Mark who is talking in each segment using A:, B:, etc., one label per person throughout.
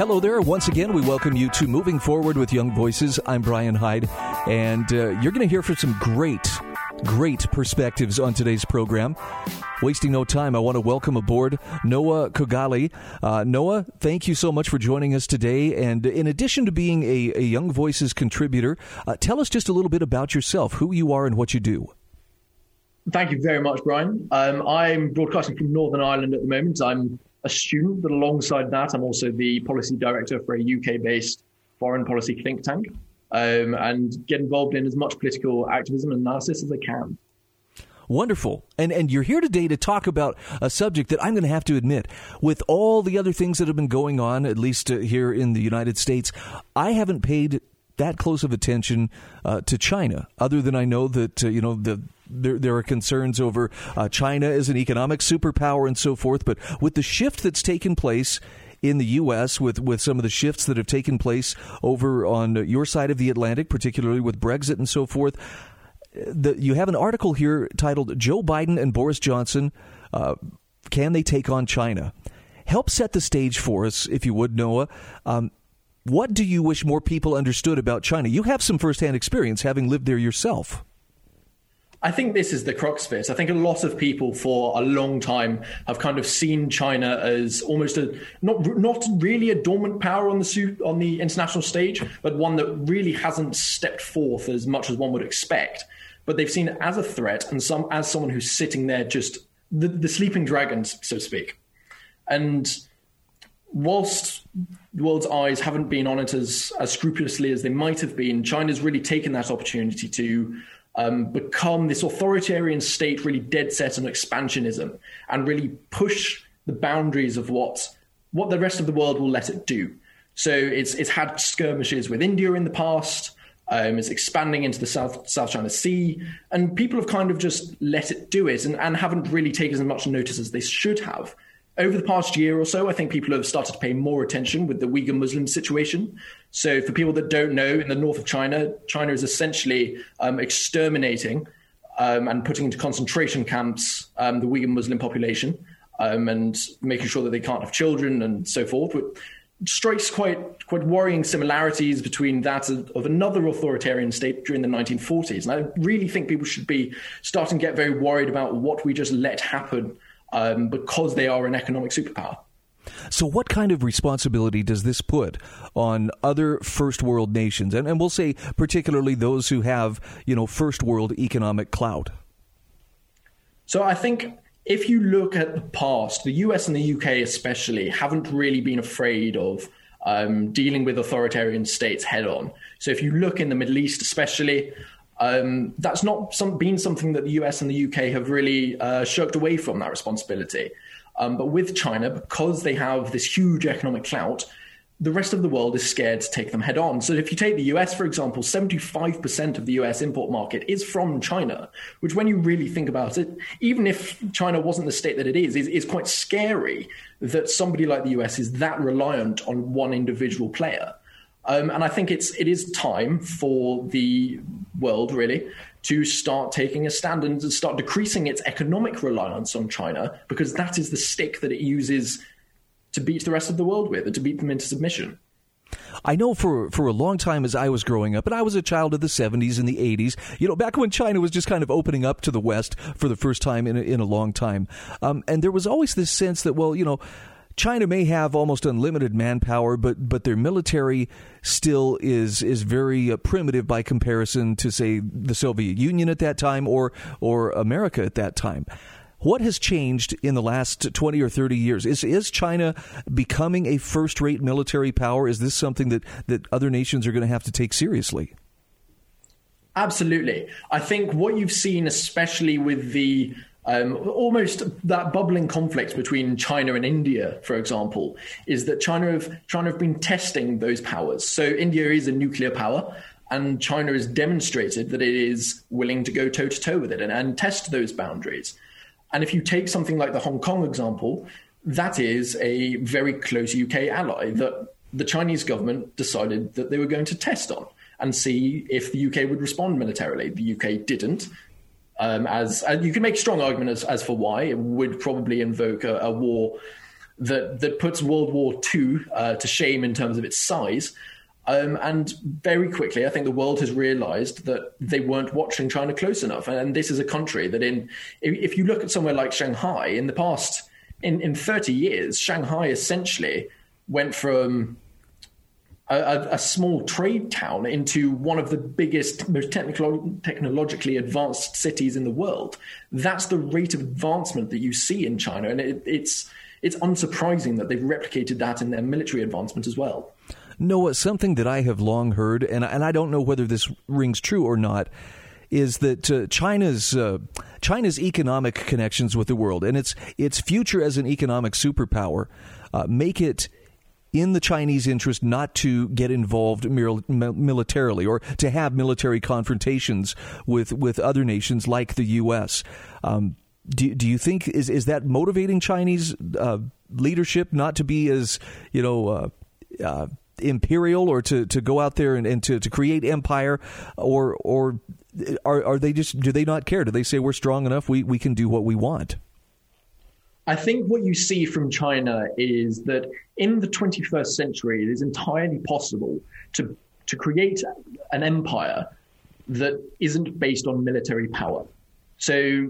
A: Hello there. Once again, we welcome you to Moving Forward with Young Voices. I'm Brian Hyde, and uh, you're going to hear from some great, great perspectives on today's program. Wasting no time, I want to welcome aboard Noah Khogali. Uh, Noah, thank you so much for joining us today. And in addition to being a, a Young Voices contributor, uh, tell us just a little bit about yourself, who you are, and what you do.
B: Thank you very much, Brian. Um, I'm broadcasting from Northern Ireland at the moment. I'm a student, but alongside that, I'm also the policy director for a UK based foreign policy think tank um, and get involved in as much political activism and analysis as I can.
A: Wonderful. And and you're here today to talk about a subject that I'm going to have to admit, with all the other things that have been going on, at least uh, here in the United States, I haven't paid that close of attention uh, to China, other than I know that uh, you know the there, there are concerns over uh, China as an economic superpower and so forth. But with the shift that's taken place in the U.S., with, with some of the shifts that have taken place over on your side of the Atlantic, particularly with Brexit and so forth, the, you have an article here titled Joe Biden and Boris Johnson uh, Can They Take on China? Help set the stage for us, if you would, Noah. Um, what do you wish more people understood about China? You have some firsthand experience having lived there yourself.
B: I think this is the crux of it. I think a lot of people for a long time have kind of seen China as almost a not not really a dormant power on the on the international stage, but one that really hasn't stepped forth as much as one would expect. But they've seen it as a threat and some as someone who's sitting there just the, the sleeping dragons, so to speak. And whilst the world's eyes haven't been on it as, as scrupulously as they might have been, China's really taken that opportunity to um, become this authoritarian state really dead set on expansionism and really push the boundaries of what what the rest of the world will let it do. So it's it's had skirmishes with India in the past. Um, it's expanding into the South South China Sea, and people have kind of just let it do it and, and haven't really taken as much notice as they should have over the past year or so, I think people have started to pay more attention with the Uyghur Muslim situation. So, for people that don't know, in the north of China, China is essentially um, exterminating um, and putting into concentration camps um, the Uyghur Muslim population um, and making sure that they can't have children and so forth. It strikes quite quite worrying similarities between that of, of another authoritarian state during the 1940s. And I really think people should be starting to get very worried about what we just let happen um, because they are an economic superpower.
A: So, what kind of responsibility does this put on other first world nations, and, and we'll say particularly those who have, you know, first world economic clout?
B: So, I think if you look at the past, the US and the UK especially haven't really been afraid of um, dealing with authoritarian states head on. So, if you look in the Middle East, especially, um, that's not some, been something that the US and the UK have really uh, shirked away from that responsibility. Um, but with China, because they have this huge economic clout, the rest of the world is scared to take them head on. So if you take the US, for example, 75% of the US import market is from China, which when you really think about it, even if China wasn't the state that it is, is, is quite scary that somebody like the US is that reliant on one individual player. Um, and I think it's it is time for the world really to start taking a stand and to start decreasing its economic reliance on China because that is the stick that it uses to beat the rest of the world with and to beat them into submission.
A: I know for, for a long time as I was growing up, and I was a child of the 70s and the 80s, you know, back when China was just kind of opening up to the West for the first time in a, in a long time. Um, and there was always this sense that, well, you know, China may have almost unlimited manpower, but but their military still is is very uh, primitive by comparison to say the Soviet Union at that time or or America at that time. What has changed in the last 20 or 30 years? Is is China becoming a first-rate military power? Is this something that that other nations are going to have to take seriously?
B: Absolutely. I think what you've seen especially with the um, almost that bubbling conflict between China and India, for example, is that China have China have been testing those powers. So India is a nuclear power, and China has demonstrated that it is willing to go toe to toe with it and, and test those boundaries. And if you take something like the Hong Kong example, that is a very close UK ally that the Chinese government decided that they were going to test on and see if the UK would respond militarily. The UK didn't Um, as, you can make a strong argument as, as for why it would probably invoke a, a war that that puts World War II uh, to shame in terms of its size. Um, and very quickly, I think the world has realized that they weren't watching China close enough. And this is a country that, in if you look at somewhere like Shanghai, in the past, in, in 30 years, Shanghai essentially went from a, a, small trade town into one of the biggest, most technologically advanced cities in the world. That's the rate of advancement that you see in China, and it, it's it's unsurprising that they've replicated that in their military advancement as well.
A: Noah, something that I have long heard, and, and I don't know whether this rings true or not, is that uh, China's uh, China's economic connections with the world and its its future as an economic superpower uh, make it in the Chinese interest not to get involved militarily or to have military confrontations with with other nations like the U.S. Um, do, do you think is is that motivating Chinese uh, leadership not to be as you know uh, uh, imperial or to, to go out there and, and to, to create empire or or are are they just do they not care? Do they say we're strong enough we we can do what we want?
B: I think what you see from China is that in the 21st century, it is entirely possible to to create an empire that isn't based on military power. So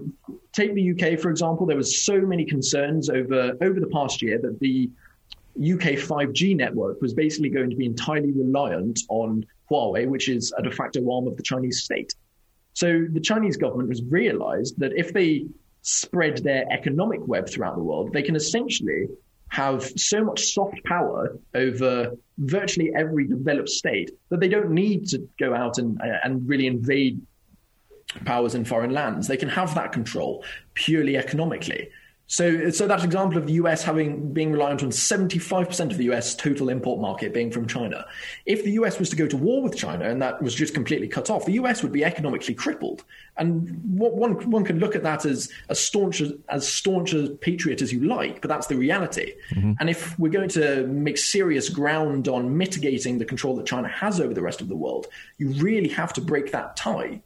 B: take the UK, for example, there was so many concerns over, over the past year that the UK 5G network was basically going to be entirely reliant on Huawei, which is a de facto arm of the Chinese state. So the Chinese government has realized that if they spread their economic web throughout the world, they can essentially have so much soft power over virtually every developed state that they don't need to go out and, and really invade powers in foreign lands. They can have that control purely economically. So, so that example of the US having being reliant on 75% of the US total import market being from China. If the US was to go to war with China and that was just completely cut off, the US would be economically crippled. And one one can look at that as as staunch as staunch a patriot as you like, but that's the reality. Mm-hmm. And if we're going to make serious ground on mitigating the control that China has over the rest of the world, you really have to break that tie.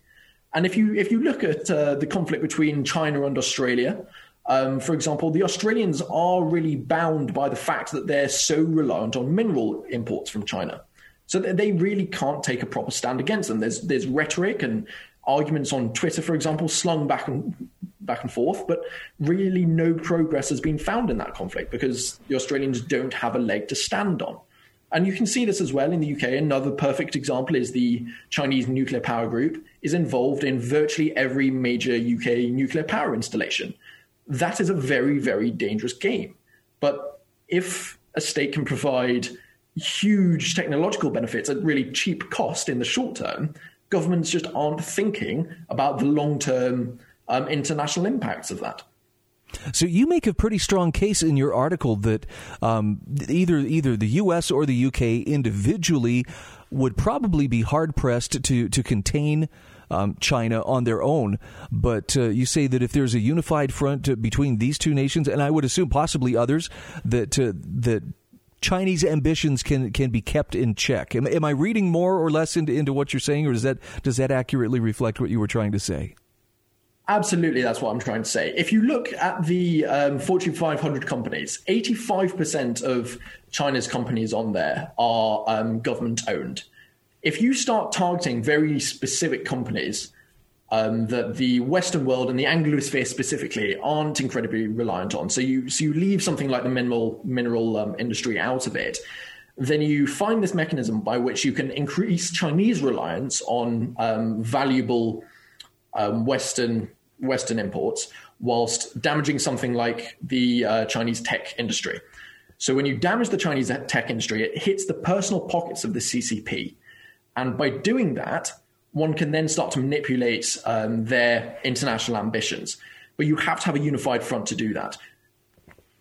B: And if you if you look at uh, the conflict between China and Australia, um, for example, the Australians are really bound by the fact that they're so reliant on mineral imports from China. So they really can't take a proper stand against them. There's there's rhetoric and arguments on Twitter, for example, slung back and back and forth, but really no progress has been found in that conflict because the Australians don't have a leg to stand on. And you can see this as well in the UK. Another perfect example is the Chinese nuclear power group is involved in virtually every major UK nuclear power installation that is a very, very dangerous game. But if a state can provide huge technological benefits at really cheap cost in the short term, governments just aren't thinking about the long term um, international impacts of that.
A: So you make a pretty strong case in your article that um, either either the U.S. or the U.K. individually would probably be hard pressed to to contain um, China on their own. But uh, you say that if there's a unified front uh, between these two nations, and I would assume possibly others, that uh, that Chinese ambitions can can be kept in check. Am, am I reading more or less into, into what you're saying, or does that does that accurately reflect what you were trying to say?
B: Absolutely, that's what I'm trying to say. If you look at the um, Fortune 500 companies, 85% of China's companies on there are um, government owned if you start targeting very specific companies um, that the Western world and the Anglosphere specifically aren't incredibly reliant on, so you so you leave something like the mineral mineral um, industry out of it, then you find this mechanism by which you can increase Chinese reliance on um, valuable um, Western Western imports, whilst damaging something like the uh, Chinese tech industry. So when you damage the Chinese tech industry, it hits the personal pockets of the CCP and by doing that, one can then start to manipulate um, their international ambitions. But you have to have a unified front to do that.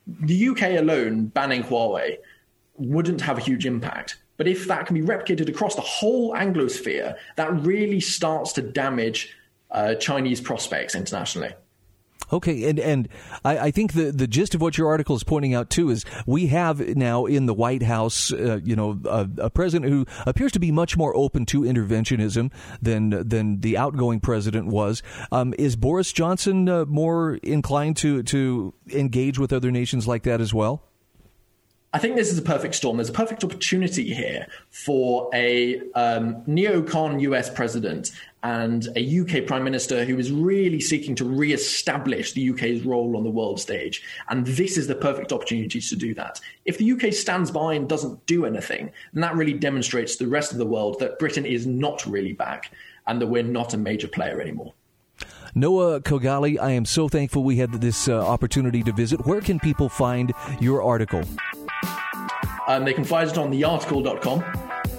B: The UK alone banning Huawei wouldn't have a huge impact. But if that can be replicated across the whole Anglosphere, that really starts to damage uh, Chinese prospects internationally.
A: Okay, and and I, I, think the the gist of what your article is pointing out too is we have now in the White House, uh, you know, a, a, president who appears to be much more open to interventionism than than the outgoing president was. Um, is Boris Johnson uh, more inclined to to engage with other nations like that as well?
B: I think this is a perfect storm. There's a perfect opportunity here for a um, neocon US president and a UK prime minister who is really seeking to re-establish the UK's role on the world stage. And this is the perfect opportunity to do that. If the UK stands by and doesn't do anything, then that really demonstrates to the rest of the world that Britain is not really back and that we're not a major player anymore.
A: Noah Khogali, I am so thankful we had this uh, opportunity to visit. Where can people find your article?
B: Um, they can find it on thearticle.com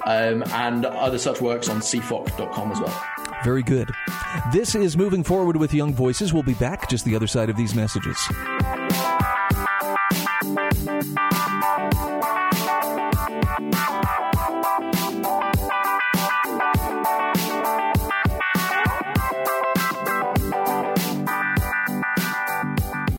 B: um, and other such works on cfoc.com as well.
A: Very good. This is Moving Forward with Young Voices. We'll be back just the other side of these messages.